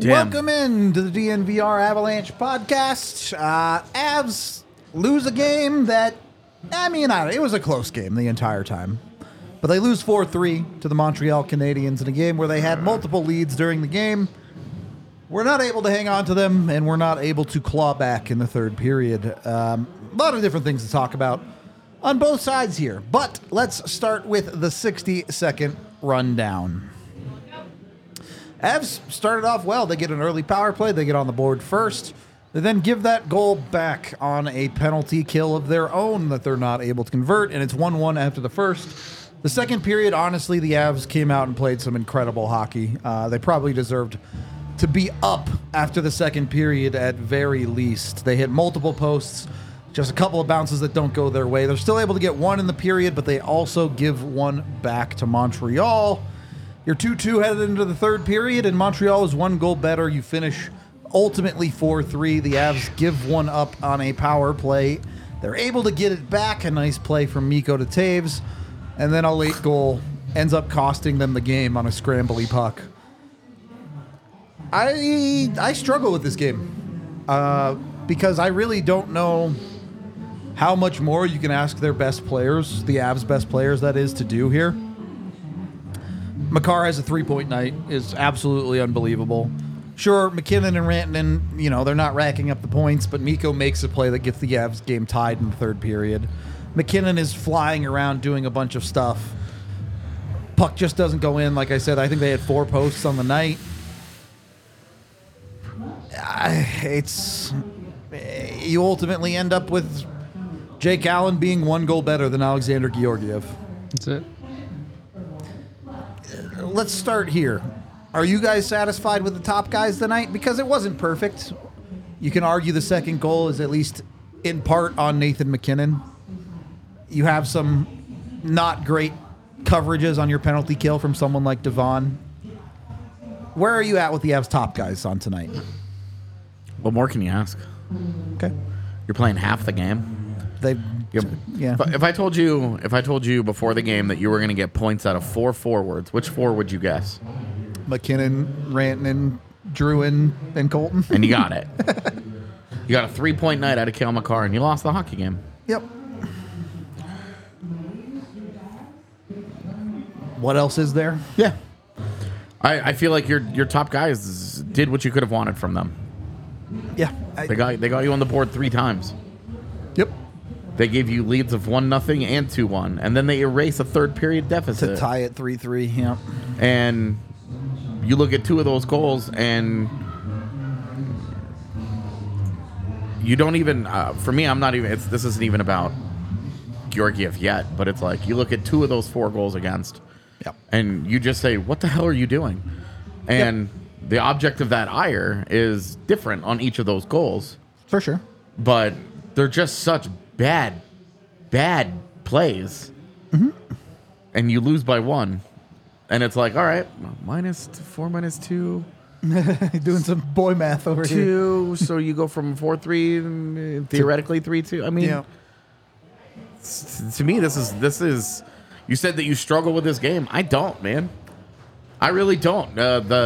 Damn. Welcome in to the DNVR Avalanche podcast. Uh, Avs lose a game that, I mean, I it was a close game the entire time. But they lose 4 3 to the Montreal Canadiens in a game where they had multiple leads during the game. We're not able to hang on to them, and we're not able to claw back in the third period. Um, a lot of different things to talk about on both sides here. But let's start with the 60 second rundown. Avs started off well. They get an early power play. They get on the board first. They then give that goal back on a penalty kill of their own that they're not able to convert, and it's 1 1 after the first. The second period, honestly, the Avs came out and played some incredible hockey. Uh, they probably deserved to be up after the second period at very least. They hit multiple posts, just a couple of bounces that don't go their way. They're still able to get one in the period, but they also give one back to Montreal. You're 2 2 headed into the third period, and Montreal is one goal better. You finish ultimately 4 3. The Avs give one up on a power play. They're able to get it back. A nice play from Mikko to Toews. And then a late goal ends up costing them the game on a scrambly puck. I I struggle with this game uh, because I really don't know how much more you can ask their best players, the Avs' best players, that is, to do here. Makar has a three point night is absolutely unbelievable. Sure, MacKinnon and Rantanen, you know, they're not racking up the points, but Mikko makes a play that gets the Avs game tied in the third period. MacKinnon is flying around doing a bunch of stuff. Puck just doesn't go in. Like I said, I think they had four posts on the night. It's you ultimately end up with Jake Allen being one goal better than Alexander Georgiev That's it. Let's start here. Are you guys satisfied with the top guys tonight? Because it wasn't perfect. You can argue the second goal is at least in part on Nathan MacKinnon. You have some not great coverages on your penalty kill from someone like Devon. Where are you at with the Avs top guys on tonight? What more can you ask? Okay. You're playing half the game. They You're, yeah. If, if I told you, if I told you before the game that you were going to get points out of four forwards, which four would you guess? MacKinnon, Rantanen, Drouin, and Colton. And you got it. you got a three point night out of Cale Makar, and you lost the hockey game. Yep. What else is there? Yeah. I, I feel like your your top guys did what you could have wanted from them. Yeah. I- They got they got you on the board three times. Yep. They gave you leads of one nothing and two one, and then they erase a third period deficit To tie it 3 3. Yep. and you look at two of those goals and you don't even uh, for me i'm not even it's this isn't even about georgiev yet but it's like you look at two of those four goals against Yep. and you just say what the hell are you doing and the object of that ire is different on each of those goals For sure. but they're just such bad, bad plays, and you lose by one, and it's like, all right, minus t- four, minus two, Doing some boy math over here. two. so you go from four three, mm, theoretically three two. I mean, Yeah. to me, this is this is. You said that you struggle with this game. I don't, man. I really don't. Uh, the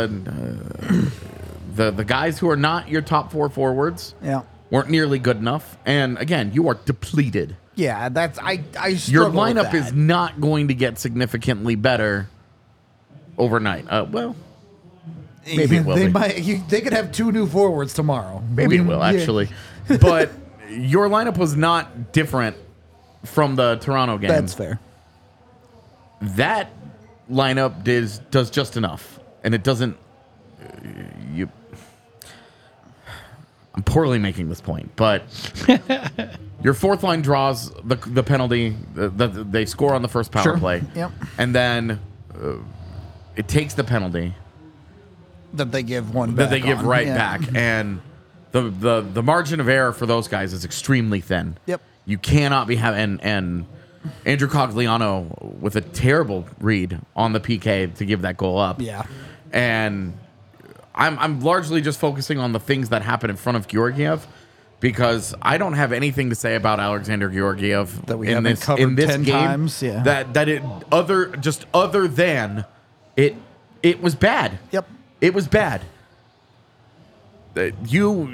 uh, the the guys who are not your top four forwards Yeah. Weren't nearly good enough. And again, you are depleted. Yeah, that's I I Your lineup is not going to get significantly better overnight. Uh, well, maybe it will they be. might you, they could have two new forwards tomorrow. maybe We- it will yeah. actually. but your lineup was not different from the Toronto game. That's fair. that lineup does does just enough, and it doesn't. I'm poorly making this point, but your fourth line draws the the penalty. The, the, they score on the first power Sure. play, Yep. and then uh, it takes the penalty. that they give one back that they give on. right Yeah. back, and the the the margin of error for those guys is extremely thin. Yep. You cannot be having and, and Andrew Cogliano with a terrible read on the PK to give that goal up. Yeah. and I'm I'm largely just focusing on the things that happen in front of Georgiev. Because I don't have anything to say about Alexander Georgiev That we in haven't this covered in this 10 game. times, yeah. That that it other just other than it it was bad. Yep. It was bad. Uh, you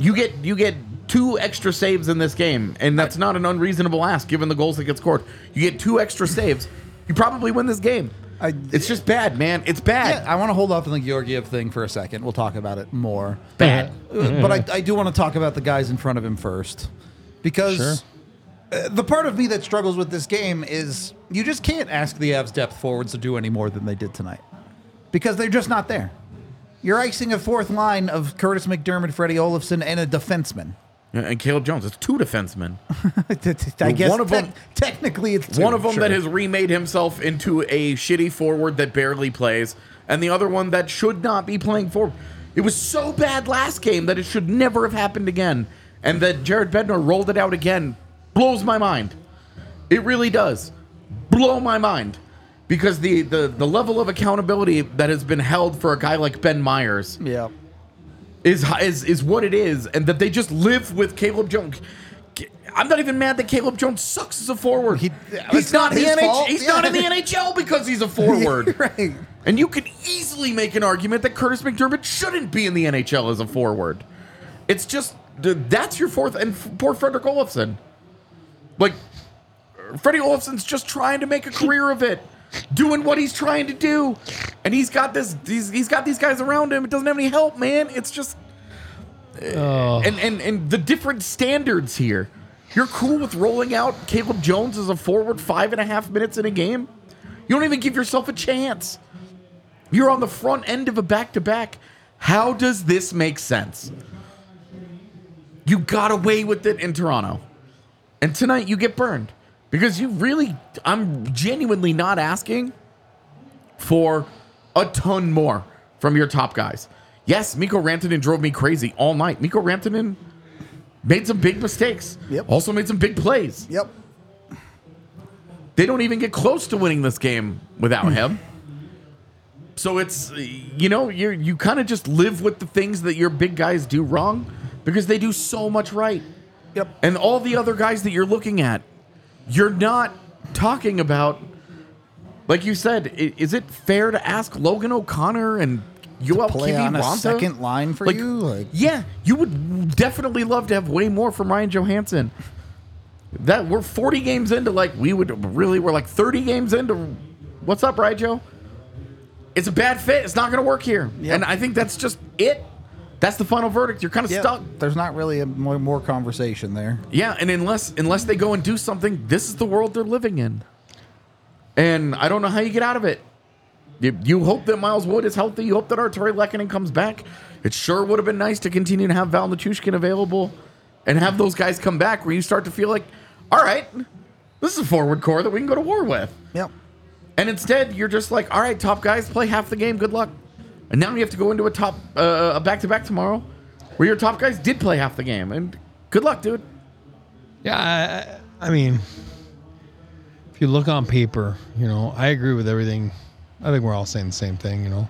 you get you get two extra saves in this game, and that's not an unreasonable ask given the goals that get scored. You get two extra saves, you probably win this game. I- it's just bad, man. It's bad. Yeah, I want to hold off on the Georgiev thing for a second. We'll talk about it more. Bad. Uh, But I, I do want to talk about the guys in front of him first. Because uh, the part of me that struggles with this game is you just can't ask the Avs depth forwards to do any more than they did tonight. Because they're just not there. You're icing a fourth line of Kurtis MacDermid, Freddie Olofsson, and a defenseman. And Caleb Jones, it's two defensemen. I guess one of them- technically it's two, one of them sure. that has remade himself into a shitty forward that barely plays, and the other one that should not be playing forward. It was so bad last game that it should never have happened again, and that Jared Bednar rolled it out again blows my mind. It really does blow my mind because the the the level of accountability that has been held for a guy like Ben Meyers Yeah. Is is is what it is, and that they just live with Caleb Jones. I'm not even mad that Caleb Jones sucks as a forward. He- he's not, not in the NH. He's not in the NHL because he's a forward. right. And you could easily make an argument that Kurtis MacDermid shouldn't be in the NHL as a forward. It's just that's your fourth, and poor Frederick Olofsson. Like Freddie Olofsson's just trying to make a career of it, doing what he's trying to do, and he's got this. He's, he's got these guys around him. It doesn't have any help, man. It's just and and and the different standards here. You're cool with rolling out Caleb Jones as a forward five and a half minutes in a game. You don't even give yourself a chance. You're on the front end of a back to back. How does this make sense? You got away with it in Toronto. And tonight you get burned. Because you really, I'm genuinely not asking for a ton more from your top guys. Yes, Mikko Rantanen drove me crazy all night. Mikko Rantanen made some big mistakes. Yep. Also made some big plays. Yep. They don't even get close to winning this game without him. So it's you know you you kind of just live with the things that your big guys do wrong because they do so much right. Yep. And all the other guys that you're looking at, you're not talking about. Like you said, i- is it fair to ask Logan O'Connor and Yoel Play on a second line for Like, you? Like, yeah, you would definitely love to have way more from Ryan Johansen. That we're 40 games into like we would really we're like 30 games into what's up, right, Joe? It's a bad fit. It's not going to work here, and I think that's just it. That's the final verdict. You're kind of stuck. there's not really a more, more conversation there. Yeah, and unless unless they go and do something, this is the world they're living in. And I don't know how you get out of it. You, you hope that Miles Wood is healthy. You hope that Artturi Lehkonen comes back. It sure would have been nice to continue to have Val Nichushkin available and have those guys come back where you start to feel like, all right, this is a forward core that we can go to war with. Yep. And instead, you're just like, all right, top guys, play half the game. Good luck. And now you have to go into a top uh, a back to back tomorrow, where your top guys did play half the game. And good luck, dude. Yeah, I, I mean, if you look on paper, you know, I agree with everything. I think we're all saying the same thing, you know.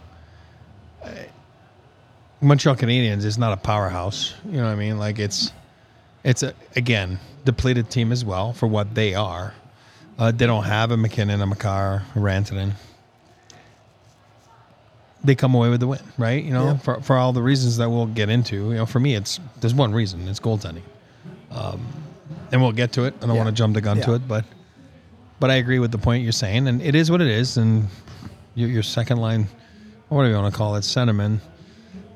Montreal Canadiens is not a powerhouse, you know what I mean? Like it's, it's a again depleted team as well for what they are. Uh, they don't have a MacKinnon, a Makar, a Rantanen. They come away with the win, right? You know, Yeah. for, for all the reasons that we'll get into. You know, for me, it's there's one reason: it's goaltending and we'll get to it. I don't Yeah. want to jump the gun to it, but but I agree with the point you're saying, and it is what it is. And your, your second line, whatever you want to call it, sentiment,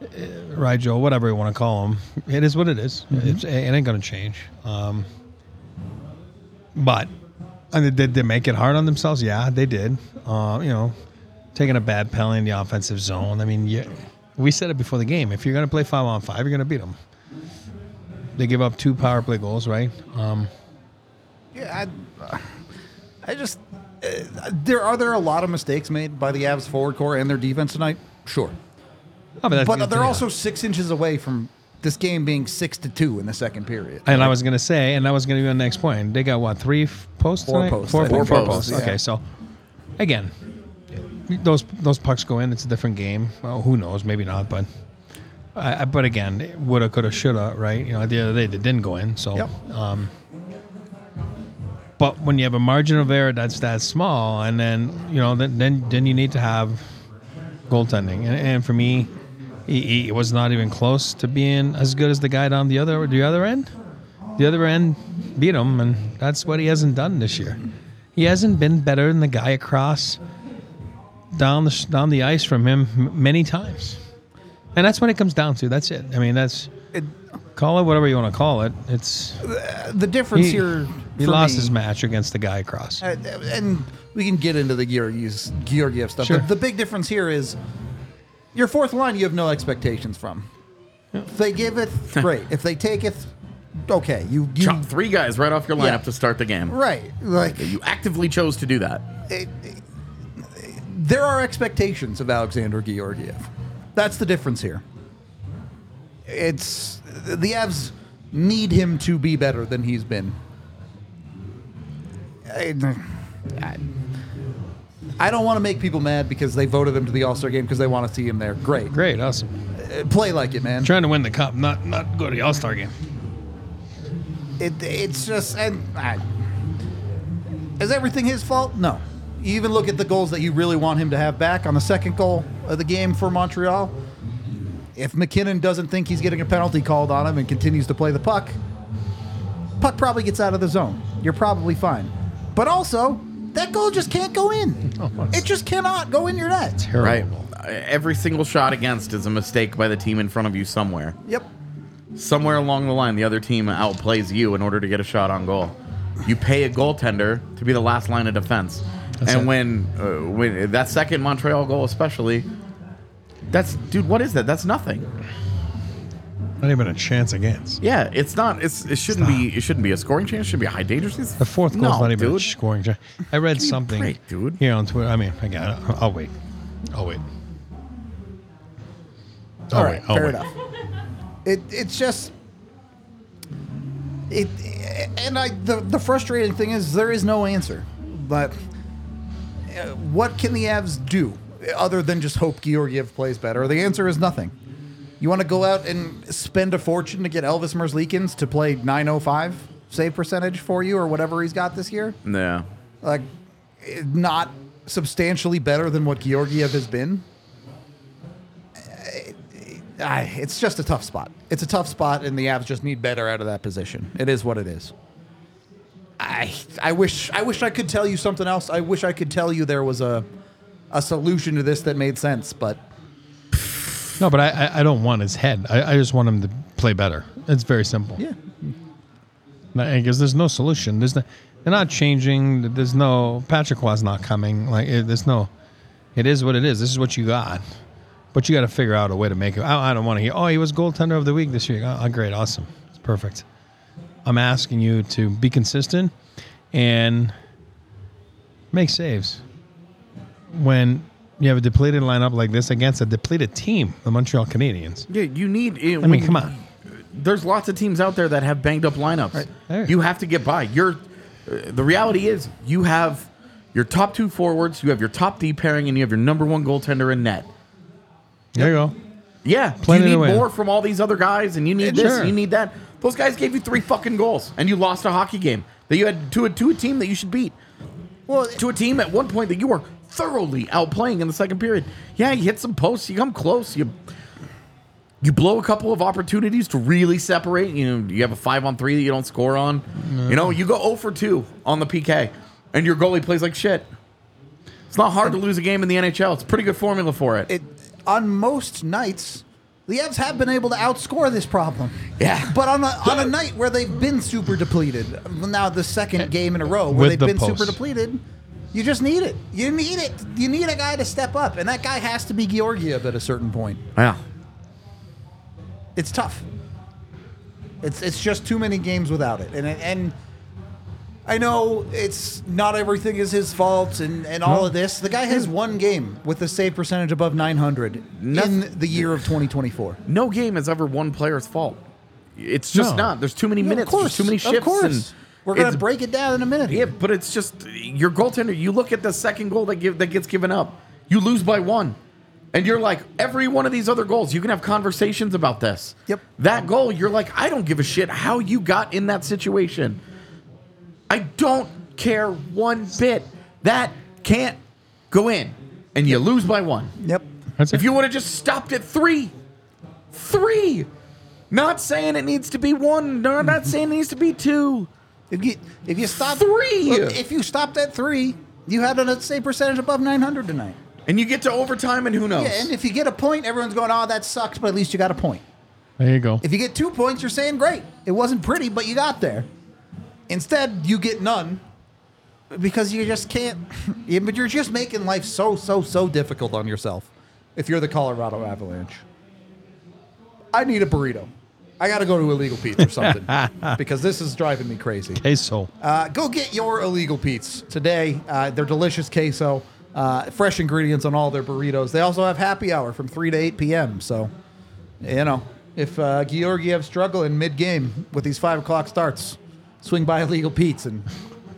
uh, right, Joe, whatever you want to call them, it is what it is. Mm-hmm. It's, it ain't going to change. Um, but mean, did they make it hard on themselves? Yeah, they did. Uh, you know, taking a bad penalty in the offensive zone. I mean, you, we said it before the game. If you're going to play five on five, you're going to beat them. They give up two power play goals, right? Um, Yeah, I, I just uh, there are there a lot of mistakes made by the Avs forward core and their defense tonight. Sure, Oh, but but they're also six inches away from this game being six to two in the second period. And I was gonna say, and that was gonna be my next point. They got what three posts? Four tonight? posts, Four, I four Four posts. posts, yeah. Okay, so again, those those pucks go in. It's a different game. Well, who knows? Maybe not. But I, I- but again, woulda, coulda, shoulda. Right? You know, at the other day they didn't go in. So. Yep. Um, but when you have a margin of error that's that small, and then you know, then then, then you need to have goaltending. And, and for me, he, he was not even close to being as good as the guy down the other the other end. The other end beat him, and that's what he hasn't done this year. He hasn't been better than the guy across down the down the ice from him m- many times, and that's what it comes down to. That's it. I mean, that's It- call it whatever you want to call it. It's the difference he, here. he for lost me- his match against the guy across. Uh, and we can get into the Georgiev, Georgiev stuff. Sure. But the big difference here is your fourth line, you have no expectations from. If they give it, great. if they take it, okay. You, you Chop three guys right off your lineup Yeah. to start the game. right. Like You actively chose to do that. it, it- there are expectations of Alexander Georgiev. That's the difference here. It's the Avs need him to be better than he's been. I, I- don't want to make people mad because they voted him to the All Star game because they want to see him there. Great, Great, awesome. Uh, play like it, man. Trying to win the cup, not not go to the All Star game. It, it's just and I, is everything his fault? No. You even look at the goals that you really want him to have back on the second goal of the game for Montreal. If MacKinnon doesn't think he's getting a penalty called on him and continues to play the puck, puck probably gets out of the zone. You're probably fine. But also, that goal just can't go in. Oh, It just cannot go in your net. Right. Uh, every single shot against is a mistake by the team in front of you somewhere. Yep. Somewhere along the line, the other team outplays you in order to get a shot on goal. You pay a goaltender to be the last line of defense. That's and it. when uh, when that second Montreal goal, especially, that's dude. What is that? That's nothing. Not even a chance against. Yeah, it's not. It's it shouldn't be. It shouldn't be a scoring chance. It should be a high danger. chance. The fourth goal's no, not even a scoring chance. I read something break, dude. here on Twitter. I mean, again, I'll, I'll wait. I'll wait. I'll All wait. I'll fair wait. enough. It it's just it, and I the the frustrating thing is there is no answer. But Uh, what can the Avs do other than just hope Georgiev plays better? The answer is nothing. You want to go out and spend a fortune to get Elvis Merzlikins to play 905 save percentage for you or whatever he's got this year? Yeah. Like not substantially better than what Georgiev has been. It's just a tough spot. It's a tough spot, and the Avs just need better out of that position. It is what it is. I I wish I wish I could tell you something else. I wish I could tell you there was a a solution to this that made sense, but No, but I, I, I don't want his head. I, I just want him to play better. It's very simple. yeah, Because there's no solution. There's no, they're not changing. There's no Patrick was not coming. Like it, there's no. It is what it is. This is what you got. But you got to figure out a way to make it. I, I don't want to hear. Oh, he was goaltender of the week this year. Oh, great, awesome, it's perfect. I'm asking you to be consistent and make saves when you have a depleted lineup like this against a depleted team, the Montreal Canadiens. Yeah, you need. I mean, come on. There's lots of teams out there that have banged up lineups. There. You have to get by. You're. Uh, the reality is, you have your top two forwards, you have your top D pairing, and you have your number one goaltender in net. There you go. Yeah, Plenty you need more from all these other guys, and you need this, Sure. you need that. Those guys gave you three fucking goals, and you lost a hockey game that you had to a to a team that you should beat. well, To a team at one point that you were thoroughly outplaying in the second period. Yeah, you hit some posts, you come close, you you blow a couple of opportunities to really separate. You know, you have a five on three that you don't score on. You know, you go 0 for 2 on the PK, and your goalie plays like shit. It's not hard to lose a game in the NHL. It's a pretty good formula for it. it on most nights. The Avs have been able to outscore this problem. Yeah. But on a, on a night where they've been super depleted, now the second eh, game in a row where With they've the been super depleted, you just need it. You need it. You need a guy to step up, and that guy has to be Georgiev at a certain point. yeah. It's tough. It's it's just too many games without it, and and I know it's not everything is his fault and, and all of this. The guy has one game with a save percentage above 900 Noth- in the year of 2024. No game is ever one player's fault. It's just No. not. There's too many Yeah, minutes. There's too many shifts. Of course. And We're going it's- to break it down in a minute. Yeah, but it's just your goaltender. You look at the second goal that give that gets given up. You lose by one, and you're like every one of these other goals. You can have conversations about this. Yep. That goal, you're like, I don't give a shit how you got in that situation. I don't care one bit. That can't go in, and you lose by one. Yep. That's If it. you would have just stopped at three, three. Not saying it needs to be one. No, not mm-hmm. saying it needs to be two. If you if you stop Three! Look, if you stopped at three, you had a save percentage above 900 tonight. And you get to overtime, and who knows? Yeah, and if you get a point, everyone's going, "Oh, that sucks," but at least you got a point. There you go. If you get two points, you're saying, "Great, it wasn't pretty, but you got there." Instead, you get none because you just can't. Yeah, but you're just making life so so so difficult on yourself. If you're the Colorado Avalanche, I need a burrito. I got to go to Illegal Pete's or something because this is driving me crazy. Queso. Uh, go get your illegal Pete's today. Uh, they're delicious queso, uh, fresh ingredients on all their burritos. They also have happy hour from 3 to 8 p.m. So, you know, if uh, Georgiev's struggling mid game with these 5 o'clock starts, swing by Illegal Pete's and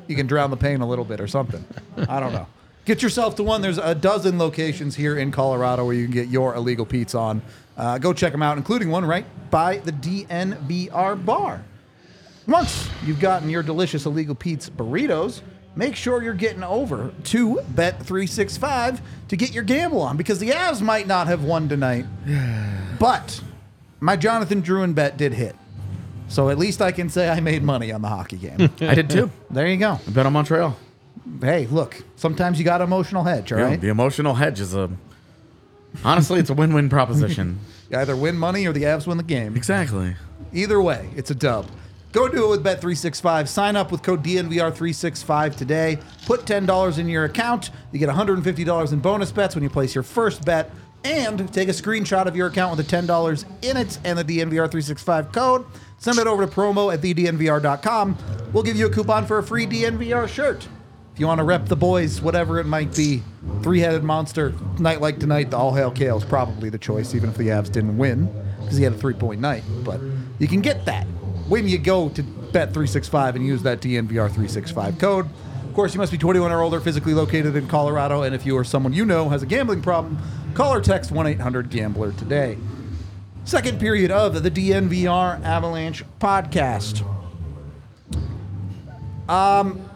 you can drown the pain a little bit or something. I don't know. Get yourself to one. There's a dozen locations here in Colorado where you can get your illegal Pete's on. Uh, go check them out, including one right by the DNVR bar. Once you've gotten your delicious illegal Pete's burritos, make sure you're getting over to Bet365 to get your gamble on because the Avs might not have won tonight. But my Jonathan Drouin bet did hit. So at least I can say I made money on the hockey game. I did too. there you go. I bet on Montreal. Hey, look, sometimes you got emotional hedge, all Yeah, right? The emotional hedge is a. Honestly, it's a win-win proposition. You either win money or the Avs win the game. exactly. Either way, it's a dub. Go do it with Bet365. Sign up with code DNVR365 today. Put $10 in your account. You get $150 in bonus bets when you place your first bet. And take a screenshot of your account with the $10 in it and the DNVR365 code. Send it over to promo at thednvr.com. We'll give you a coupon for a free DNVR shirt. If you want to rep the boys, whatever it might be, three headed monster, night like tonight, the all hail Cale is probably the choice, even if the Avs didn't win, because he had a three point night. But you can get that when you go to Bet365 and use that DNVR365 code. Of course, you must be 21 or older, physically located in Colorado, and if you or someone you know has a gambling problem, call or text 1 800 Gambler today. Second period of the DNVR Avalanche podcast. Um,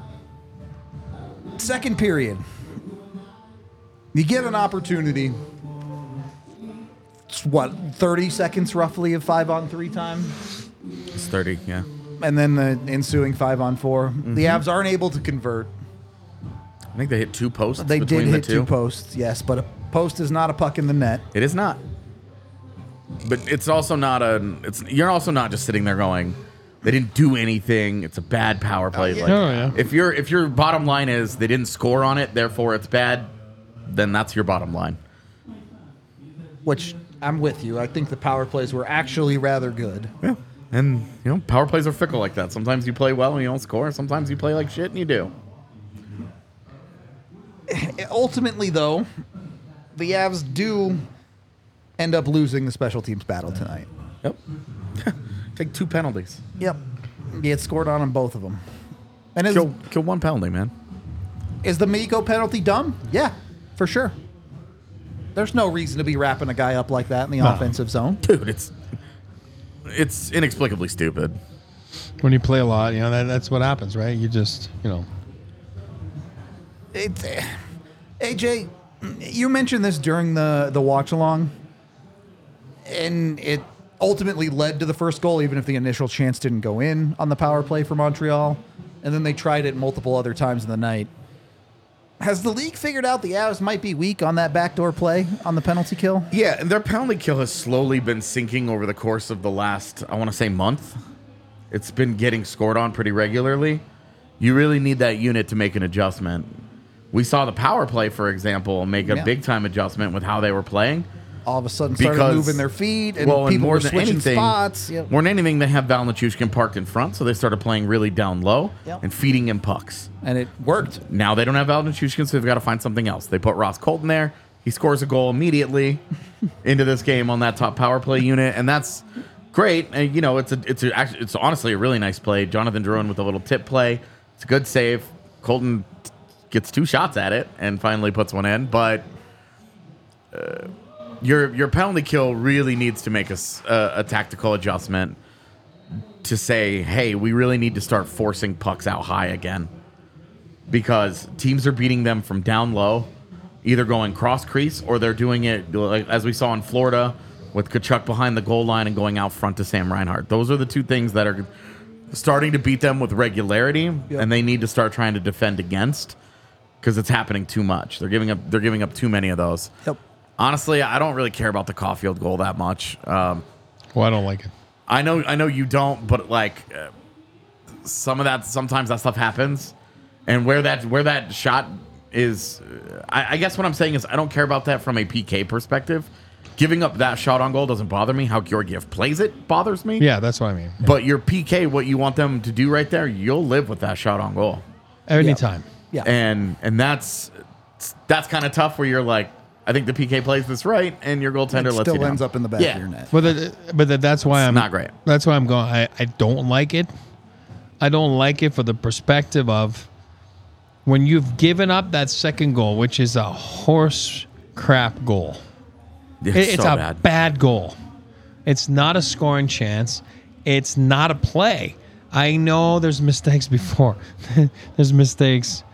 second period. You get an opportunity. It's what, 30 seconds roughly of five on three time? It's 30, yeah. And then the ensuing five on 4 The Avs aren't able to convert. I think they hit two posts They did hit the two. two posts, yes, but a post is not a puck in the net. It is not. But it's also not a. It's you're also not just sitting there going, they didn't do anything. It's a bad power play. Oh, like, Oh, yeah. If your if your bottom line is they didn't score on it, therefore it's bad, then that's your bottom line. Which I'm with you. I think the power plays were actually rather good. Yeah. And you know, power plays are fickle like that. Sometimes you play well and you don't score. Sometimes you play like shit and you do. Ultimately, though, the Avs do end up losing the special teams battle tonight. Yep. Take two penalties. Yep. Get scored on on both of them. And is, Kill kill one penalty, man. is the Mikko penalty dumb? Yeah, for sure. There's no reason to be wrapping a guy up like that in the No. offensive zone. Dude, it's it's inexplicably stupid. When you play a lot, you know that, that's what happens, right? You just, you know, It's, eh, AJ, you mentioned this during the the watch along, and it ultimately led to the first goal, even if the initial chance didn't go in on the power play for Montreal, and then they tried it multiple other times in the night. Has the league figured out the Avs might be weak on that backdoor play on the penalty kill? Yeah, and their penalty kill has slowly been sinking over the course of the last, I want to say, month. It's been getting scored on pretty regularly. You really need that unit to make an adjustment. We saw the power play, for example, make a Yeah. big time adjustment with how they were playing. All of a sudden started Because- moving their feet and well, and people more were than switching anything, spots. Yep. more than anything, they have Val Nichushkin parked in front, so they started playing really down low Yep. and feeding him pucks. And it worked. Now they don't have Val Nichushkin, so they've got to find something else. They put Ross Colton there. He scores a goal immediately into this game on that top power play unit, and that's great. And you know, it's a it's a, actually it's honestly a really nice play. Jonathan Drouin with a little tip play. It's a good save. Colton gets two shots at it and finally puts one in, but. Uh, your your penalty kill really needs to make a tactical adjustment to say, hey, we really need to start forcing pucks out high again because teams are beating them from down low, either going cross crease or they're doing it like as we saw in Florida with Tkachuk behind the goal line and going out front to Sam Reinhart. Those are the two things that are starting to beat them with regularity, and they need to start trying to defend against because it's happening too much. They're giving up. They're giving up too many of those. Yep. Honestly, I don't really care about the Caufield goal that much. Um, Well, I don't like it. I know, I know you don't, but like uh, some of that, sometimes that stuff happens, and where that where that shot is, uh, I, I guess what I'm saying is I don't care about that from a PK perspective. Giving up that shot on goal doesn't bother me. How Georgiev plays it bothers me. Yeah, that's what I mean. But your PK, what you want them to do right there, you'll live with that shot on goal, Anytime. Yeah. and and that's that's kind of tough. Where you're like, I think the PK plays this right, and your goaltender It lets you still down. ends up in the back Yeah. of your net. But the, but the, that's why I'm not great. That's why I'm going. I, I don't like it. I don't like it for the perspective of when you've given up that second goal, which is a horse crap goal. It's, It- it's so a bad. bad goal. It's not a scoring chance. It's not a play. I know there's mistakes before. there's mistakes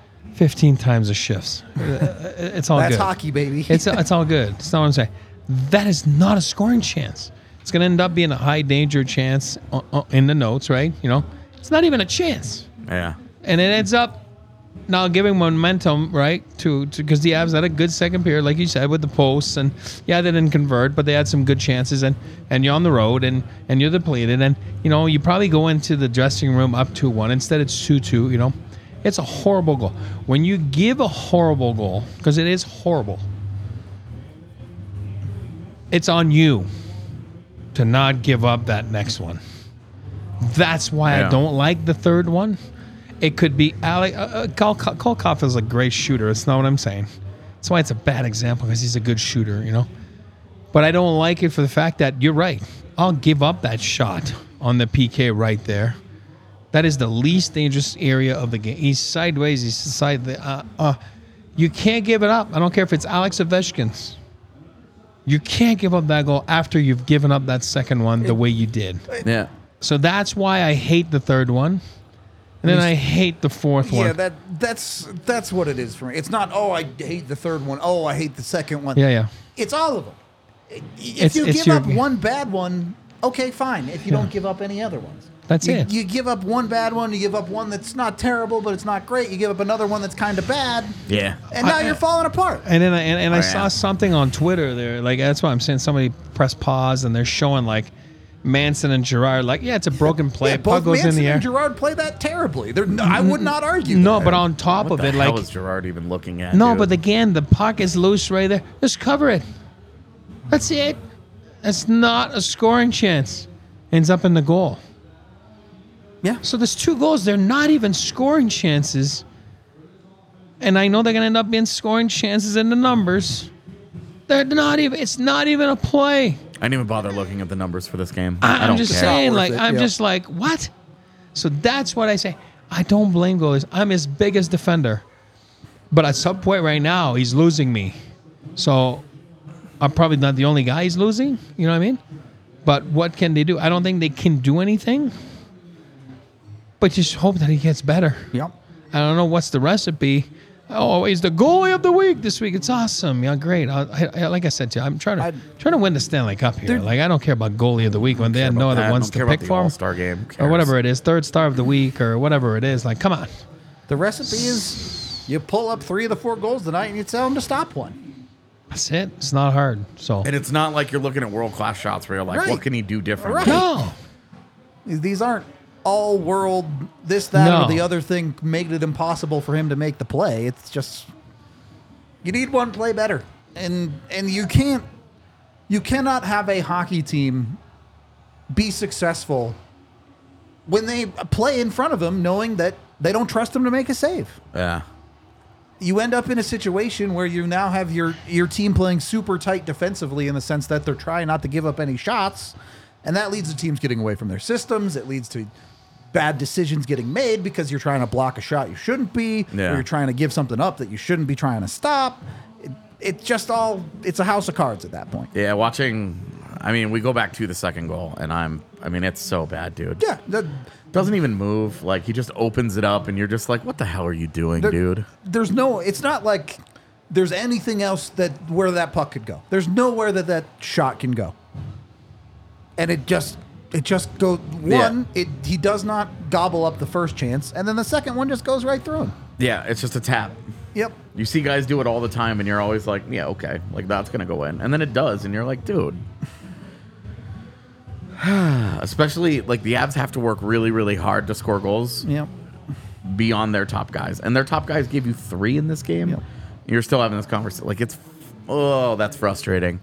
15 times a shifts. Uh, It's all That's good. hockey, baby. It's it's all good. That's not what I'm saying. That is not a scoring chance. It's going to end up being a high danger chance uh, uh, in the notes, right? You know, it's not even a chance, yeah. and it ends up now giving momentum, right? To because the Avs had a good second period, like you said, with the posts, and yeah, they didn't convert, but they had some good chances, and and you're on the road, and and you're depleted, and you know you probably go into the dressing room up two one. Instead, it's two two. You know, it's a horrible goal. When you give a horrible goal, because it is horrible, it's on you to not give up that next one. That's why Yeah. I don't like the third one. It could be Alec. Uh, uh, Cole, Cole a great shooter. That's not what I'm saying. That's why it's a bad example because he's a good shooter, you know. But I don't like it for the fact that you're right. I'll give up that shot on the PK right there. That is the least dangerous area of the game. He's sideways. He's side. The, uh, uh, you can't give it up. I don't care if it's Alex Ovechkin's. You can't give up that goal after you've given up that second one the way you did. Yeah. So that's why I hate the third one. And then I hate the fourth one. Yeah, that that's that's what it is for me. It's not oh I hate the third one. Oh I hate the second one. yeah, yeah. It's all of them. If It's- you it's give your- up one bad one, okay, fine. If you don't give up any other ones, That's you, it. You give up one bad one, you give up one that's not terrible, but it's not great. You give up another one that's kind of bad, Yeah. and now you're falling apart. And then I, and, and I Oh, saw something on Twitter there. Like that's why I'm saying somebody press pause and they're showing like Manson and Girard. Like yeah, it's a broken play. Yeah, Puck both goes Manson in the air. and Girard play that terribly. They're, no, I would not argue. no, that. but on top What of the it, hell like is Girard even looking at? no, dude? but again, the puck is loose right there. Just cover it. That's it. That's not a scoring chance. Ends up in the goal. Yeah, So there's two goals. They're not even scoring chances. And I know they're gonna end up being scoring chances in the numbers. They're not even. It's not even a play. I didn't even bother looking at the numbers for this game. I, I, I'm don't just care. saying, like, it, I'm yeah. just like, what? So that's what I say. I don't blame goalies. I'm his biggest defender. But at some point right now, he's losing me. So I'm probably not the only guy he's losing. You know what I mean? But what can they do? I don't think they can do anything. But just hope that he gets better. yep. I don't know what's the recipe. Oh, he's the goalie of the week this week. It's awesome. Yeah, great. I, I, like I said to you, I'm trying to I'd- trying to win the Stanley Cup here. Like I don't care about goalie of the week when they had no other that. ones to pick about for All-Star game. Or whatever it is, third star of the week or whatever it is. Like, come on. The recipe is you pull up three of the four goals tonight, and you tell them to stop one. That's it. It's not hard. So And it's not like you're looking at world class shots where you're like, Right. what can he do differently? Right. no. These aren't all world this that No. or the other thing made it impossible for him to make the play. It's just you need one play better, and and you can't You cannot have a hockey team be successful when they play in front of them knowing that they don't trust them to make a save. Yeah. You end up in a situation where you now have your your team playing super tight defensively in the sense that they're trying not to give up any shots, and that leads to teams getting away from their systems. It leads to bad decisions getting made because you're trying to block a shot you shouldn't be, Yeah. or you're trying to give something up that you shouldn't be trying to stop. It, it's just all it's a house of cards at that point. Yeah, watching. I mean, we go back to the second goal, and I'm. I mean, it's so bad, dude. Yeah, that, Doesn't even move. Like he just opens it up, and you're just like, "What the hell are you doing, there- dude?" There's no. It's not like there's anything else that where that puck could go. There's nowhere that that shot can go. And it just it just goes one. It he does not gobble up the first chance, and then the second one just goes right through him. Yeah, it's just a tap. Yep. You see guys do it all the time, and you're always like, "Yeah, okay, like that's gonna go in," and then it does, and you're like, "Dude." Especially like the Avs have to work really, really hard to score goals Yep. beyond their top guys, and their top guys gave you three in this game. Yep. You're still having this conversation. Like it's, oh, that's frustrating.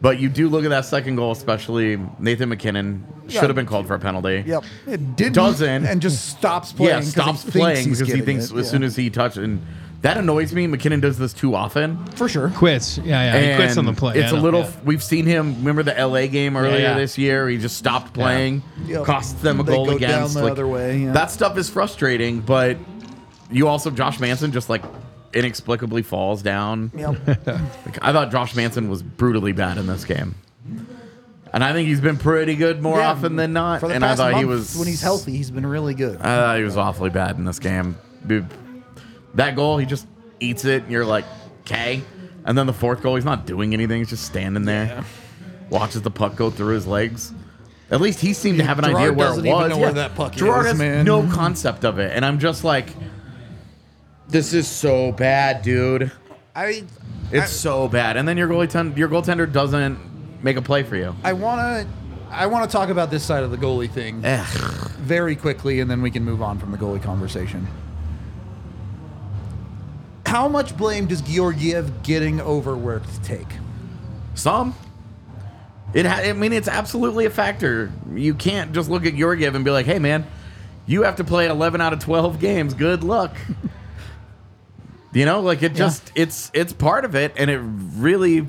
But you do look at that second goal, especially Nathan MacKinnon should have been called for a penalty. Yep. It didn't Doesn't. and just stops playing. Yeah, 'cause he stops playing because he thinks it. as Yeah. soon as he touches, and that annoys me. MacKinnon does this too often. for sure. Quits. Yeah, yeah. He quits on the play. It's a little. yeah. We've seen him. Remember the LA game earlier yeah. this year? He just stopped playing, Yep. costs them a They goal go against. down the other way, yeah. That stuff is frustrating, but you also Josh Manson just like inexplicably falls down. Yep. Like, I thought Josh Manson was brutally bad in this game, and I think he's been pretty good more Yeah, often than not. For the and I past thought he was when he's healthy, he's been really good. I thought he was awfully bad in this game. Dude, that goal, he just eats it, and you're like, okay. And then the fourth goal, he's not doing anything. He's just standing there, watches the puck go through his legs. At least he seemed to have an Girard idea where it doesn't even was. know where that puck Girard is, has man. no concept of it, and I'm just like, this is so bad, dude. I It's so bad. And then your goalie, ten- your goaltender doesn't make a play for you. I want to I want to talk about this side of the goalie thing Ugh. very quickly, and then we can move on from the goalie conversation. How much blame does Georgiev getting overworked take? Some. It ha- I mean, it's absolutely a factor. You can't just look at Georgiev and be like, hey, man, you have to play 11 out of 12 games. Good luck. you know, like it just, it's it's part of it. And it really,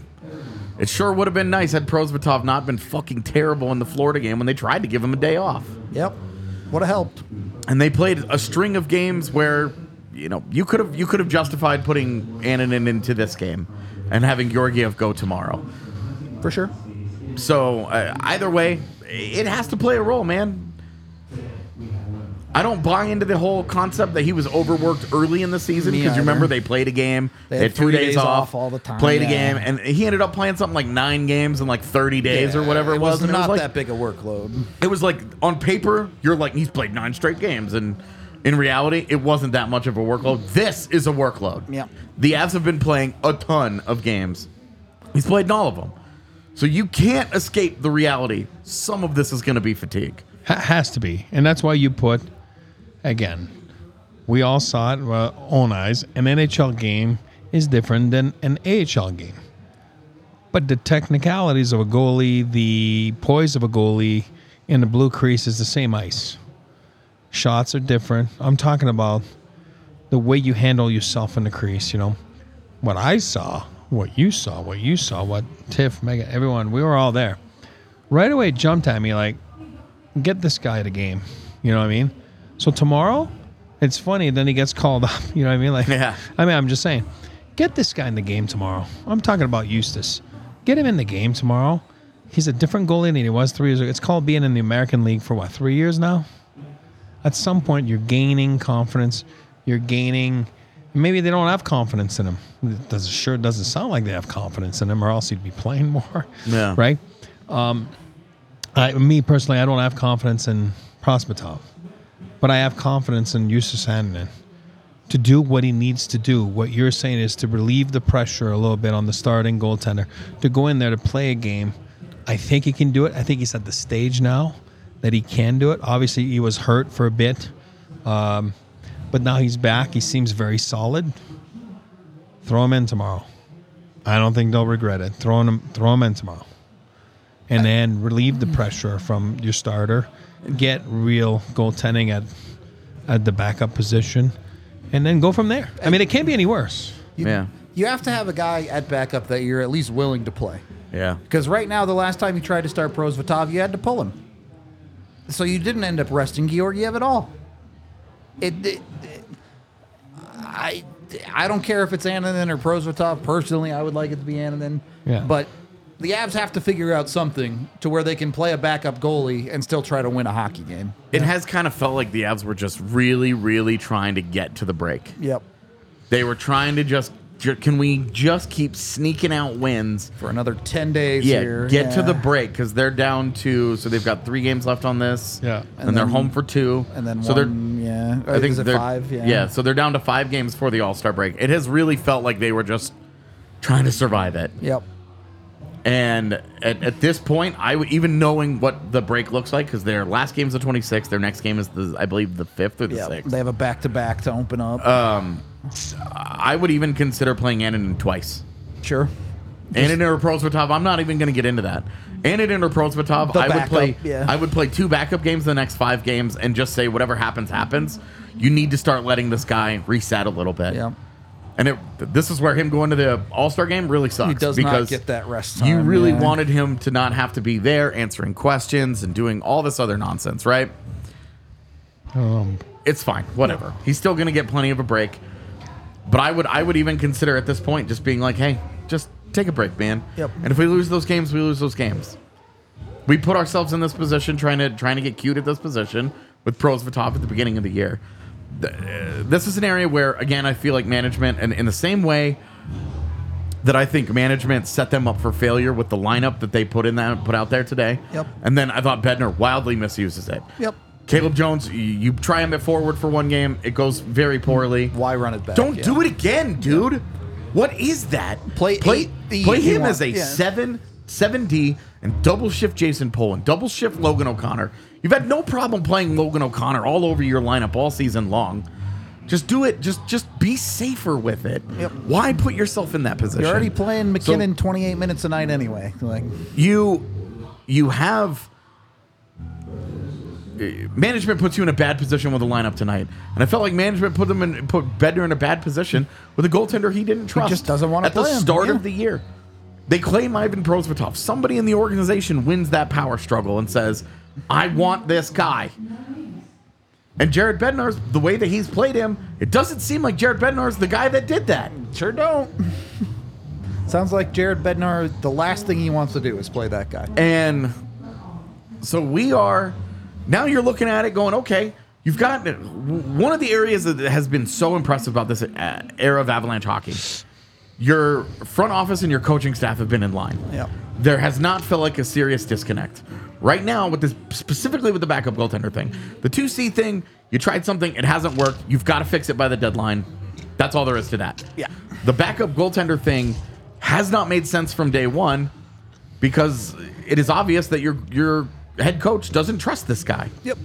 it sure would have been nice had Prosvetov not been fucking terrible in the Florida game when they tried to give him a day off. Yep, would have helped. And they played a string of games where, you know, you could have you could have justified putting Annunen into this game and having Georgiev go tomorrow. For sure. So uh, either way, it has to play a role, man. I don't buy into the whole concept that he was overworked early in the season Me because you either. remember they played a game, They they, had had two days, days off, off all the time, played a game, and he ended up playing something like nine games in like 30 days or whatever it, was. was and not it was like, that big a workload. it was like on paper, you're like he's played nine straight games, and in reality, it wasn't that much of a workload. This is a workload. Yeah. the Avs have been playing a ton of games. He's played in all of them, so you can't escape the reality. Some of this is going to be fatigue. Ha- has to be, and that's why you put again. We all saw it with our own eyes. An NHL game is different than an AHL game, but the technicalities of a goalie, the poise of a goalie in the blue crease is the same ice. Shots are different. I'm talking about the way you handle yourself in the crease. You know, what I saw, what you saw, what you saw, what Tiff, Megan, everyone, we were all there. Right away, jumped at me like, get this guy the game. You know what I mean? So tomorrow, it's funny. Then he gets called up. You know what I mean? Like, Yeah. I mean, I'm just saying, get this guy in the game tomorrow. I'm talking about Justus. Get him in the game tomorrow. He's a different goalie than he was three years ago. It's called being in the American League for what three years now. At some point, you're gaining confidence. You're gaining. Maybe they don't have confidence in him. It does sure doesn't sound like they have confidence in him, or else he'd be playing more. Yeah. Right. Um, I, me personally, I don't have confidence in Prosvetov, but I have confidence in Justus Annunen to do what he needs to do. What you're saying is to relieve the pressure a little bit on the starting goaltender, to go in there to play a game. I think he can do it. I think he's at the stage now that he can do it. Obviously, he was hurt for a bit, um, but now he's back. He seems very solid. Throw him in tomorrow. I don't think they'll regret it. Throw him, throw him in tomorrow. And then relieve the pressure from your starter, get real goaltending at at the backup position, and then go from there. I mean, it can't be any worse. You, Yeah. You have to have a guy at backup that you're at least willing to play. Yeah. Because right now, the last time you tried to start Prosvetov, you had to pull him. So you didn't end up resting Georgiev at all. It, it- it- I, I don't care if it's Annunen or Prosvetov. Personally, I would like it to be Annunen. Yeah. But the Avs have to figure out something to where they can play a backup goalie and still try to win a hockey game. It has kind of felt like the Avs were just really, really trying to get to the break. Yep. They were trying to just, can we just keep sneaking out wins? For another 10 days Yeah, here. get to the break because they're down to, so they've got three games left on this. Yeah. And, And they're then- home for two. And then so one, they're, yeah. I think Is it they're, five? Yeah. so they're down to five games for the All Star break. It has really felt like they were just trying to survive it. Yep. And at, at this point, I w- even knowing what the break looks like because their last game is the 26th, their next game is the I believe the fifth or the Yep. sixth. They have a back to back to open up. Um, I would even consider playing Annunen twice. sure. Annunen or Prosvetov. I'm not even going to get into that. Annunen or Prosvetov. The I would play. yeah. I would play two backup games the next five games and just say whatever happens happens. You need to start letting this guy reset a little bit. Yeah. And it, this is where him going to the All Star game really sucks. He does not get that rest Time, You really yeah. wanted him to not have to be there answering questions and doing all this other nonsense, right? Um, It's fine, whatever. He's still going to get plenty of a break. But I would, I would even consider at this point just being like, hey, just take a break, man. Yep. And if we lose those games, we lose those games. We put ourselves in this position, trying to trying to get cute at this position with Prosvetov at the beginning of the year. Th- uh, This is an area where, again, I feel like management, and in the same way that I think management set them up for failure with the lineup that they put in that put out there today. Yep. And then I thought Bednar wildly misuses it. Yep. Caleb Jones, you, you try him at forward for one game, it goes very poorly. Why run it back? Don't Yeah. do it again, dude. What is that? Play play, eight D play him as a Yeah. seven, seven D, and double shift Jason Polin, double shift Logan O'Connor. You've had no problem playing Logan O'Connor all over your lineup all season long. Just do it. Just just be safer with it. Yep. Why put yourself in that position? You're already playing So- MacKinnon 28 minutes a night anyway. Like, you you have management puts you in a bad position with the lineup tonight, and I felt like management put them in put Bednar in a bad position with a goaltender he didn't trust. just doesn't wanna at the play him, start yeah. of the year. They claim Ivan Prosvetov. Somebody in the organization wins that power struggle and says, "I want this guy." And Jared Bednar's the way that he's played him, it doesn't seem like Jared Bednar's the guy that did that. sure don't. Sounds like Jared Bednar, the last thing he wants to do is play that guy. And so we are now you're looking at it going, okay, you've got one of the areas that has been so impressive about this uh, era of Avalanche hockey. Your front office and your coaching staff have been in line. Yep. There has not felt like a serious disconnect. Right now, with this specifically with the backup goaltender thing, the 2C thing, you tried something, it hasn't worked. You've got to fix it by the deadline. That's all there is to that. Yeah. The backup goaltender thing has not made sense from day one because it is obvious that your your head coach doesn't trust this guy. Yep.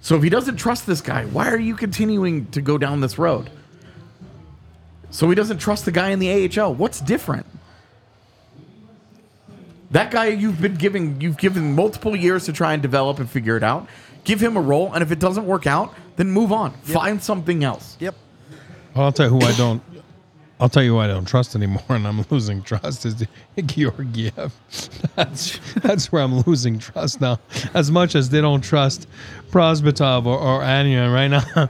So if he doesn't trust this guy, why are you continuing to go down this road? So he doesn't trust the guy in the AHL. What's different? That guy you've been giving you've given multiple years to try and develop and figure it out. Give him a role, and if it doesn't work out, then move on. Find something else. Yep. Well, I'll tell you who I don't. I'll tell you who I don't trust anymore, and I'm losing trust is Georgiev. That's that's where I'm losing trust now. As much as they don't trust Prosvetov or, or Anya right now,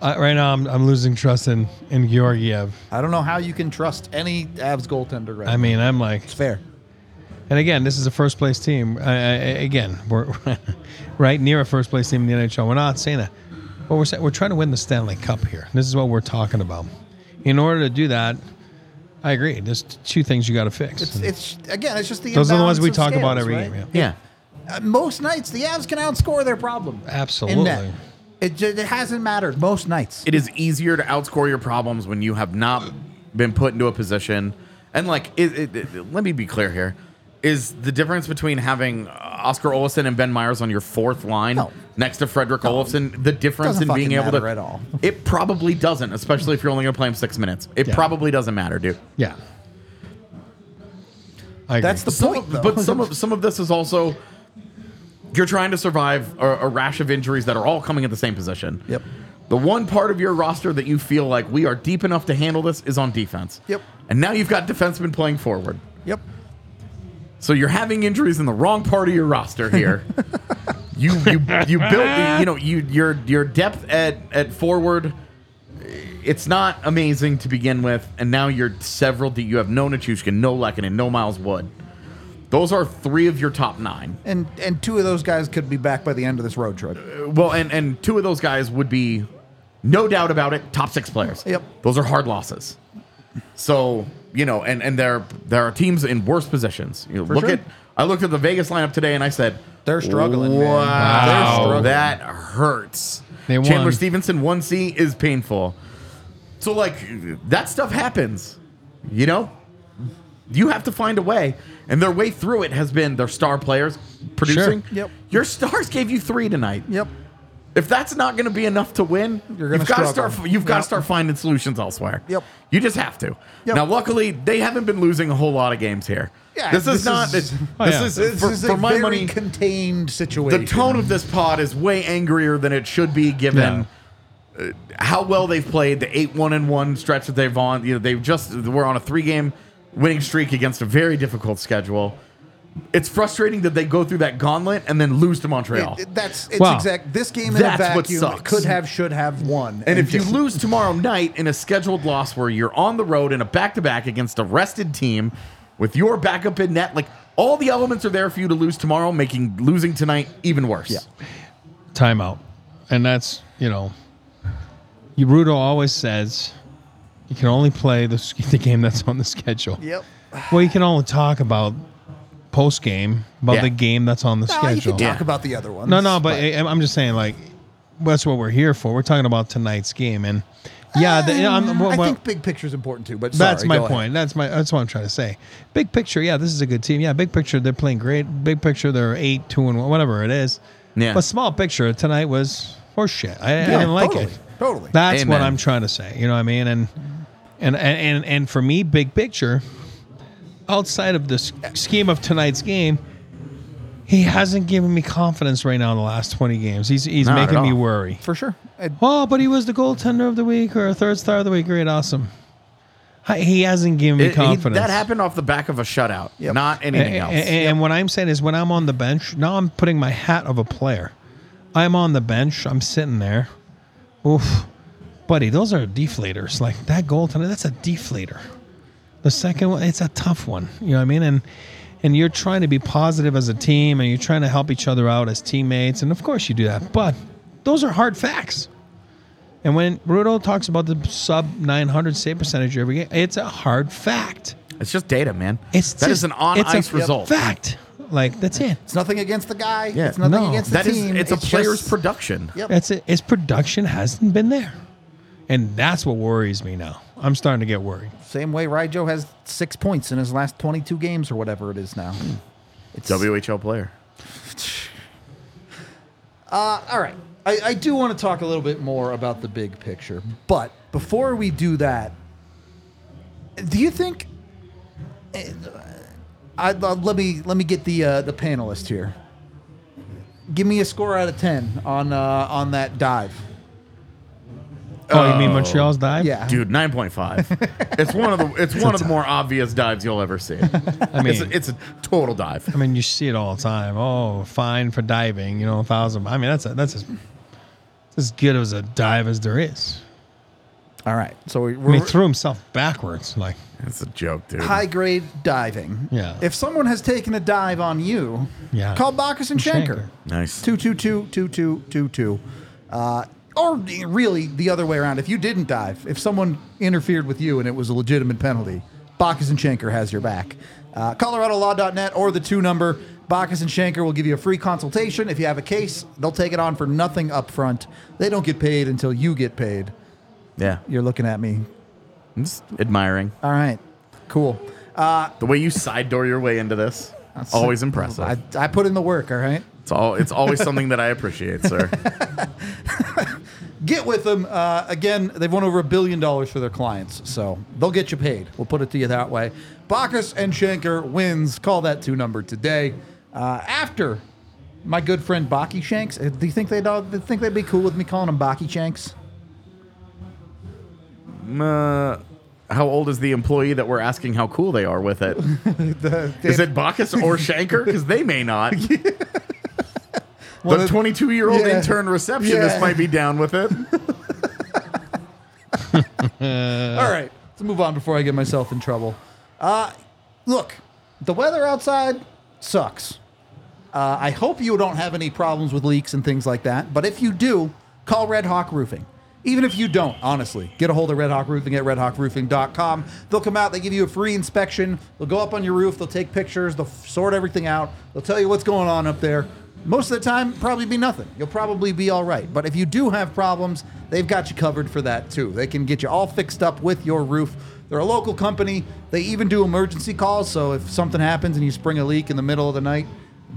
I, right now I'm, I'm losing trust in in Georgiev. I don't know how you can trust any Avs goaltender right I mean, I'm like, It's fair. And again, this is a first place team. I, I, again, we're right near a first place team in the NHL. We're not saying that, but we're saying we're trying to win the Stanley Cup here. This is what we're talking about. In order to do that, I agree. There's two things you got to fix. It's it's again, it's just the Those are the ones we of talk about every right? game. Yeah. Yeah. Uh, most nights, the Avs can outscore their problem. Absolutely. It, ju- it hasn't mattered most nights. it is easier to outscore your problems when you have not been put into a position. And like, it, it, it- let me be clear here: is the difference between having Oskar Olausson and Ben Meyers on your fourth line No. next to Fredrik Olofsson, the difference in being able to matter at all. It probably doesn't, especially if you're only going to play him six minutes. It Yeah. probably doesn't matter, dude. Yeah. I agree. That's the Some point, of- but some of some of this is also you're trying to survive a, a rash of injuries that are all coming at the same position. Yep. The one part of your roster that you feel like we are deep enough to handle this is on defense. Yep. And now you've got defensemen playing forward. Yep. So you're having injuries in the wrong part of your roster here. you you you built you know you your your depth at at forward. It's not amazing to begin with, and now you're several. D- You have no Nichushkin, no Lehkonen, no Miles Wood. Those are three of your top nine. And and two of those guys could be back by the end of this road trip. Uh, well, and and two of those guys would be, no doubt about it, top six players. Yep. Those are hard losses. So you know, and and there there are teams in worse positions. You know, look sure. at I looked at the Vegas lineup today, and I said They're struggling, Wow, man. They're struggling. that hurts. They Chandler. Stephenson one C is painful. So like that stuff happens, you know. You have to find a way, and their way through it has been their star players producing. Yep. Your stars gave you three tonight. Yep. If that's not going to be enough to win, You're gonna you've got to struggle. start. You've got to Yep. start finding solutions elsewhere. Yep. You just have to. Yep. Now, luckily, they haven't been losing a whole lot of games here. Yeah, this, this is not. is- this Oh, yeah. is This for, is for a my very money. contained situation. The tone of this pod is way angrier than it should be, given uh, how well they've played. The eight one and one stretch that they've on. You know, they've just we're on a three game winning streak against a very difficult schedule. It's frustrating that they go through that gauntlet and then lose to Montreal. It- it- that's it's Wow. exact. This game in That's a what vacuum sucks. could have, should have won. And if you just- lose tomorrow night in a scheduled loss where you're on the road in a back to back against a rested team with your backup in net, like all the elements are there for you to lose tomorrow, making losing tonight even worse. Yeah. timeout. And that's, you know, you Rudo always says you can only play the, s- the game that's on the schedule. Yep. Well, you can only talk about post game about Yeah. the game that's on the No, you schedule. can talk Yeah. about the other ones. No, no, but I, I'm just saying, like, that's what we're here for. We're talking about tonight's game, and yeah, the, um, I'm, I well, think big picture is important too. But that's sorry, my go ahead. point. That's my that's what I'm trying to say. Big picture, yeah, this is a good team. Yeah, big picture, they're playing great. Big picture, they're eight, two, and one, whatever it is. Yeah. But small picture tonight was horseshit. I, I didn't like totally, it. Totally. That's what Amen. I'm trying to say. You know what I mean? And and and and, and for me, big picture, outside of the scheme of tonight's game, he hasn't given me confidence right now in the last 20 games. He's he's Not making me worry. for sure. Uh, Oh, but he was the goaltender of the week or a third star of the week. Great, awesome. He hasn't given me It- he- confidence. that happened off the back of a shutout, not anything else. and- and what I'm saying is, when I'm on the bench, now I'm putting my hat of a player. I'm on the bench. I'm sitting there. Oof, buddy, those are deflators. Like that goaltender, that's a deflator. The second one, it's a tough one. You know what I mean? And and you're trying to be positive as a team, and you're trying to help each other out as teammates, and of course you do that. But those are hard facts. And when Rudo talks about the sub 900 save percentage every game, it's a hard fact. it's just data, man. It's that is just- an on it's a ice result. Fact. Like that's it. It's nothing against the guy. Yeah. It's nothing No. against the That is, team. it's a player's just- production. Yep. That's it. His production hasn't been there, and that's what worries me now. I'm starting to get worried. Same way Ryjo has six points in his last 22 games or whatever it is now. It's WHL player. Uh, all right. I, I do want to talk a little bit more about the big picture. But before we do that, do you think. eh, I, uh, let me let me get the uh, the panelist here. Give me a score out of ten on uh, on that dive. Oh, you mean Montreal's dive? Yeah, Dude, nine point five. it's one of the it's one of the more obvious dives you'll ever see. I mean, it's, a, it's a total dive. I mean, you see it all the time. Oh, fine for diving. You know, a thousand. I mean, that's a, that's as, it's as good as a dive as there is. All right. So we, I mean, he threw himself backwards. Like, It's a joke, dude. high grade diving. Yeah. If someone has taken a dive on you, Yeah. call Bachus and Schanker. Schanker. Nice. two two two two two two two. Uh, or really the other way around. If you didn't dive, if someone interfered with you and it was a legitimate penalty, Bachus and Schanker has your back. Uh, ColoradoLaw.net or the two number. Bachus and Schanker will give you a free consultation. If you have a case, they'll take it on for nothing up front. They don't get paid until you get paid. Yeah. You're looking at me. I'm just admiring All right. Cool. Uh, the way you side door your way into this. Always impressive. I, I put in the work, all right? It's all. It's always something that I appreciate, sir. get with them. Uh, again, they've won over a billion dollars for their clients, so they'll get you paid. We'll put it to you that way. Bachus and Schanker wins. Call that two number today. Uh, after my good friend Baki Shanks, uh, do you think they'd, uh, do you think they'd be cool with me calling him Baki Shanks? Uh, how old is the employee that we're asking how cool they are with it? Is it Bachus or Schanker? Because they may not. One the 22 year old Yeah. intern receptionist Yeah. might be down with it. All right, let's move on before I get myself in trouble. Uh, look, the weather outside sucks. Uh, I hope you don't have any problems with leaks and things like that. But if you do, call Red Hawk Roofing. Even if you don't, honestly, get a hold of Red Hawk Roofing at redhawkroofing.com. They'll come out, they give you a free inspection. They'll go up on your roof, they'll take pictures, they'll sort everything out, they'll tell you what's going on up there. Most of the time, probably be nothing. You'll probably be all right. But if you do have problems, they've got you covered for that too. They can get you all fixed up with your roof. They're a local company. They even do emergency calls. So if something happens and you spring a leak in the middle of the night,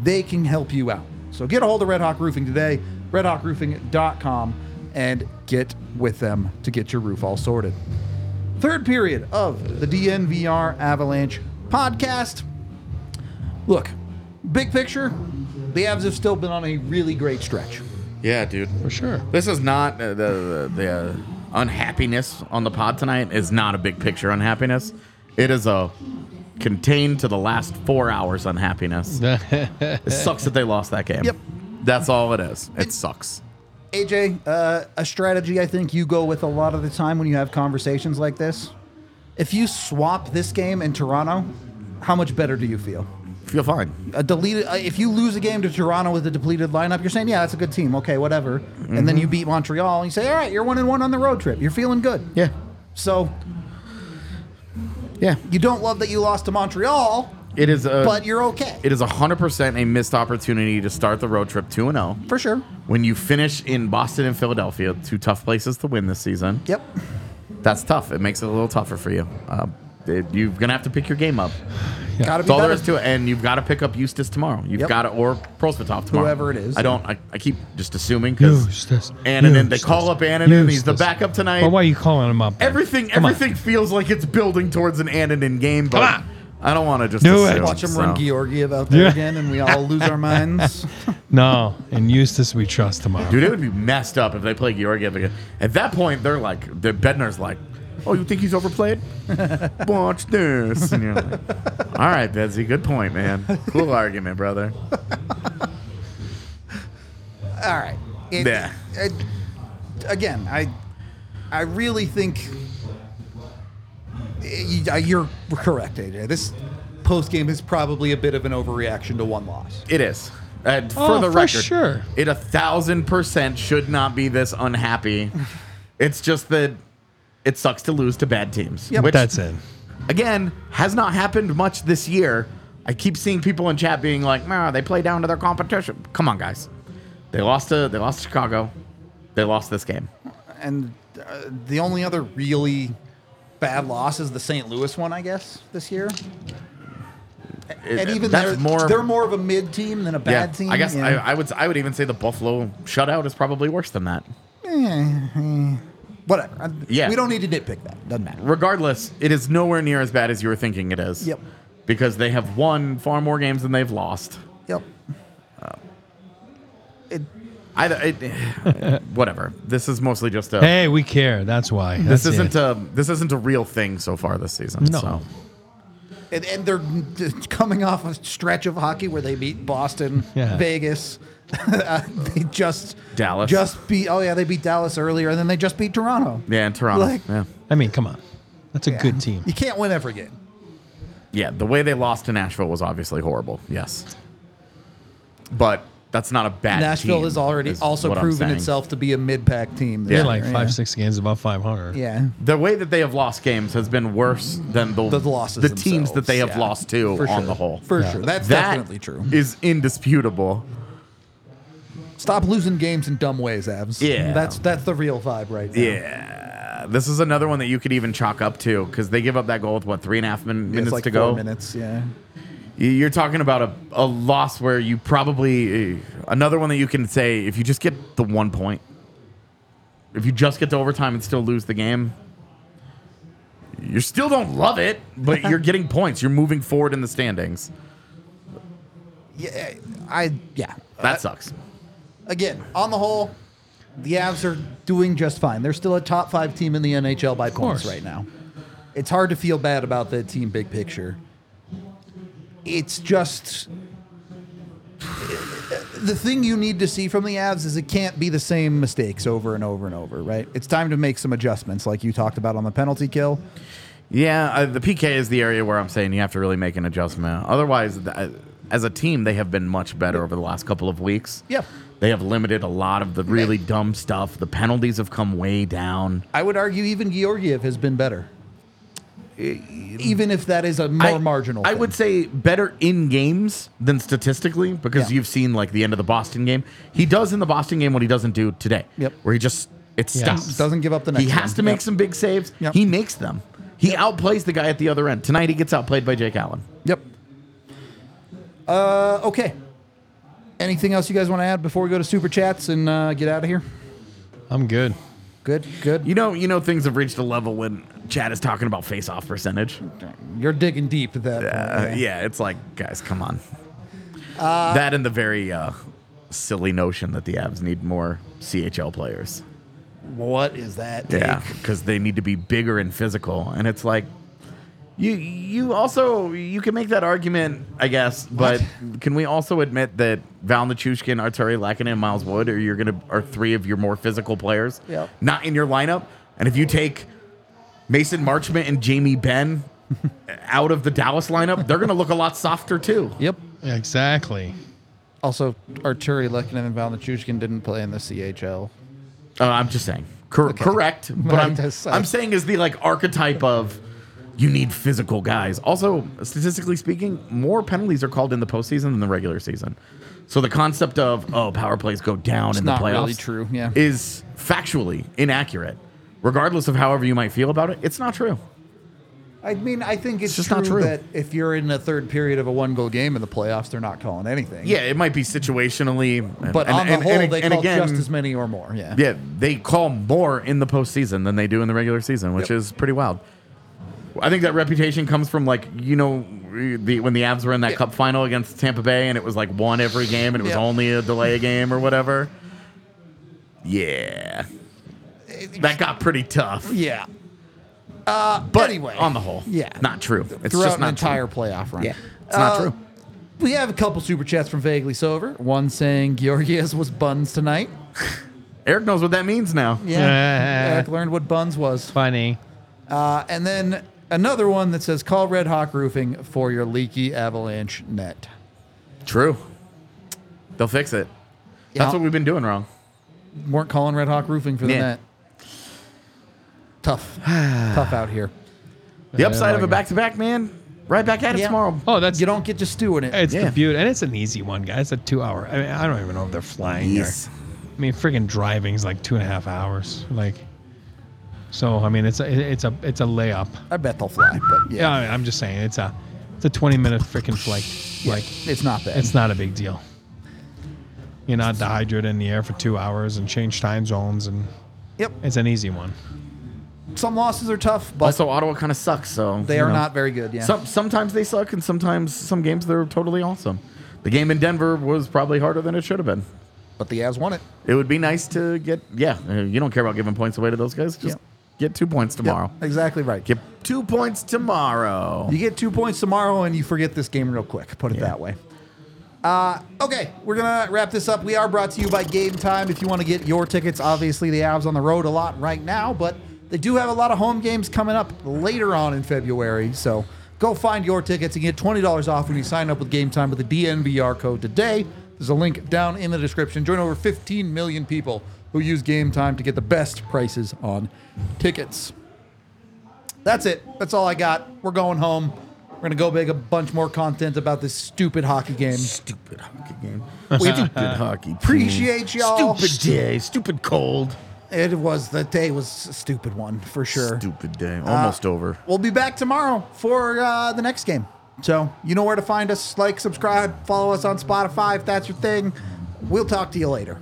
they can help you out. So get a hold of Red Hawk Roofing today, redhawkroofing.com, and get with them to get your roof all sorted. Third period of the DNVR Avalanche podcast. Look, big picture, the Avs have still been on a really great stretch. Yeah, dude. For sure. This is not uh, the the, the uh, unhappiness on the pod tonight is not a big picture unhappiness. It is a contained to the last four hours unhappiness. it sucks that they lost that game. Yep. That's all it is. It sucks. AJ, uh, a strategy I think you go with a lot of the time when you have conversations like this. If you swap this game in Toronto, how much better do you feel? Feel fine. A deleted. Uh, if you lose a game to Toronto with a depleted lineup, you're saying, "Yeah, that's a good team. Okay, whatever." And then you beat Montreal, and you say, "All right, you're one and one on the road trip. You're feeling good." Yeah. So Yeah. you don't love that you lost to Montreal, It is a but you're okay it is hundred percent a missed opportunity to start the road trip two and zero. for sure. When you finish in Boston and Philadelphia, two tough places to win this season. Yep. That's tough. It makes it a little tougher for you. Uh, it- you're gonna have to pick your game up. Got to be That's all there better. is to it. And you've got to pick up Justus tomorrow. You've Yep. got to, or Prosvetov tomorrow. Whoever it is. I don't, I, I keep just assuming because Justus. Annunen, they Justus. call up Annunen. He's the Justus. backup tonight. Well, why are you calling him up? then? everything, Come on. everything feels like it's building towards an Annunen game, but Come on. I don't want to just Do it. Watch him run so. Georgiev out there Yeah. again, and we all lose our minds. No, and Justus we trust tomorrow. Dude, it would be messed up if they play Georgiev again. At that point, they're like, the Bednar's like, oh, you think he's overplayed? Watch this. And you're like, all right, Bedsy, good point, man. Cool argument, brother. All right. It- Yeah. it- again, I I really think you- uh, you're correct, AJ. This post game is probably a bit of an overreaction to one loss. It is. And for Oh, the for record, sure. it a thousand percent should not be this unhappy. it's just that it sucks to lose to bad teams. Yep. Which, That's it. again, has not happened much this year. I keep seeing people in chat being like, "Nah, they play down to their competition." Come on, guys. They lost to they lost to Chicago. They lost this game. And uh, the only other really bad loss is the St. Louis one, I guess, this year. It- And even they're more. they're more of a mid team than a bad team. I guess yeah. I, I would I would even say the Buffalo shutout is probably worse than that. Whatever. I- Yeah. We don't need to nitpick that. Doesn't matter. Regardless, it is nowhere near as bad as you were thinking it is. Yep. Because they have won far more games than they've lost. Yep. Um, it, I, it, whatever. This is mostly just a. Hey, we care. That's why. this isn't it. a this isn't a real thing so far this season. No. So. and, and they're coming off a stretch of hockey where they beat Boston, Yeah. Vegas. Uh, they just Dallas. just beat. Oh yeah, they beat Dallas earlier, and then they just beat Toronto. Yeah, in Toronto. Like- yeah. I mean, come on. That's a Yeah. good team. You can't win every game. yeah, the way they lost to Nashville was obviously horrible. Yes. But that's not a bad Nashville team, has already is also what I'm proven saying. itself to be a mid-pack team. They're like five, yeah. six games above 500. Yeah. The way that they have lost games has been worse than the, The losses the teams that themselves, they have yeah. lost to For on sure. the whole. For sure. That's That definitely true. Is indisputable. Stop losing games in dumb ways, Avs. Yeah. That's that's the real vibe right now. Yeah. This is another one that you could even chalk up to because they give up that goal with what three and a half min- It's minutes like to four go. minutes. Yeah. You- You're talking about a, a loss where you probably uh, another one that you can say if you just get the one point, if you just get to overtime and still lose the game, You still don't love it, but you're getting points. You're moving forward in the standings. Yeah, I yeah. That sucks. Again, on the whole, the Avs are doing just fine. They're still a top five team in the NHL by points right now. It's hard to feel bad about the team big picture. It's just the thing you need to see from the Avs is it can't be the same mistakes over and over and over, right? It's time to make some adjustments, like you talked about on the penalty kill. Yeah, uh, the PK is the area where I'm saying you have to really make an adjustment. Otherwise, th- uh, as a team, they have been much better over the last couple of weeks. Yeah. They have limited a lot of the really dumb stuff. The penalties have come way down. I would argue even Georgiev has been better, even if that is a more I, marginal. I thing. would say better in games than statistically because Yeah. you've seen like the end of the Boston game. He does in the Boston game what he doesn't do today. Yep. Where he just it stops. Doesn't give up the night. He next has one. to make Yep. some big saves. Yep. He makes them. He outplays the guy at the other end. Tonight he gets outplayed by Jake Allen. Yep. Uh, okay. Anything else you guys want to add before we go to super chats and uh, get out of here? I'm good. Good, good. You know, you know things have reached a level when Chad is talking about face-off percentage. You're digging deep at that. Uh, point, yeah, it's like, guys, come on. that and the very uh, silly notion that the Avs need more CHL players. What is that? Yeah, because they need to be bigger and physical, and it's like you you also you can make that argument, I guess, but can we also admit that Val Nichushkin, Artturi Lehkonen, and Miles Wood are you're gonna are three of your more physical players, Yep. not in your lineup, and if you take Mason Marchment and Jamie Benn out of the Dallas lineup, they're gonna look a lot softer too. Yep. Exactly. Also, Artturi Lehkonen and Val Nichushkin didn't play in the CHL. Uh, I'm just saying. Cor- Correct. But I I'm, just- I'm saying is the like archetype of you need physical guys. Also, statistically speaking, more penalties are called in the postseason than the regular season. So the concept of oh power plays go down in the playoffs really true, yeah. is factually inaccurate. Regardless of however you might feel about it, it's not true. I mean, I think it's, just true, not true. that if you're in the third period of a one goal game in the playoffs, they're not calling anything. Yeah, it might be situationally, But and- on the and- whole, and- they and call again, just as many or more. Yeah. Yeah, they call more in the postseason than they do in the regular season, which Yep. is pretty wild. I think that reputation comes from like you know the when the Avs were in that Yeah. Cup final against Tampa Bay and it was like one every game and it was Yeah. only a delay game or whatever. Yeah, that got pretty tough. Yeah. Uh, But anyway, on the whole, yeah, not true. It's throughout just an entire true. playoff run. Yeah, it's not Uh, true. We have a couple super chats from Vaguely Sober. One saying Georgievs was buns tonight. Eric knows what that means now. Yeah, Eric learned what buns was. Funny. Uh, and then another one that says call Red Hawk Roofing for your leaky avalanche net. True. They'll fix it. That's Yeah. what we've been doing wrong. Weren't calling Red Hawk Roofing for the Yeah. net. Tough, tough out here. The upside of a back-to-back, man. Right back at it Yeah. tomorrow. Oh, that's You don't get to stew in it. It's Yeah. the beauty, and it's an easy one, guys. It's a two-hour. I mean, I don't even know if they're flying Yes. there. I mean, freaking driving's like two and a half hours. Like, so I mean, it's a it's a it's a layup. I bet they'll fly, but Yeah, yeah, I mean, I'm just saying, it's a it's a 20 minute freaking flight. Like, it's not bad. it's not a big deal. You're not dehydrated in the air for two hours and change time zones, and yep. it's an easy one. Some losses are tough, but Also, Ottawa kind of sucks, so they you are know. not very good. Yeah. Some sometimes they suck, and sometimes some games they're totally awesome. The game in Denver was probably harder than it should have been. but the Avs won it. It would be nice to get yeah. uh, You don't care about giving points away to those guys. Just Yep. Get two points tomorrow. Yep, exactly right. Get two points tomorrow. You get two points tomorrow, and you forget this game real quick. Put it that way. Uh, okay, we're gonna wrap this up. We are brought to you by Game Time. If you want to get your tickets, obviously the Avs on the road a lot right now, but they do have a lot of home games coming up later on in February. So go find your tickets and get twenty dollars off when you sign up with Game Time with the DNVR code today. There's a link down in the description. Join over 15 million people who use Game Time to get the best prices on tickets. That's it. That's all I got. We're going home. We're gonna go make a bunch more content about this stupid hockey game. Stupid hockey game. Stupid hockey. team. Appreciate y'all. Stupid day. Stupid cold. It was the day was a stupid one for sure. Stupid day. Almost over. We'll be back tomorrow for uh, the next game. So you know where to find us. Like, subscribe, follow us on Spotify if that's your thing. We'll talk to you later.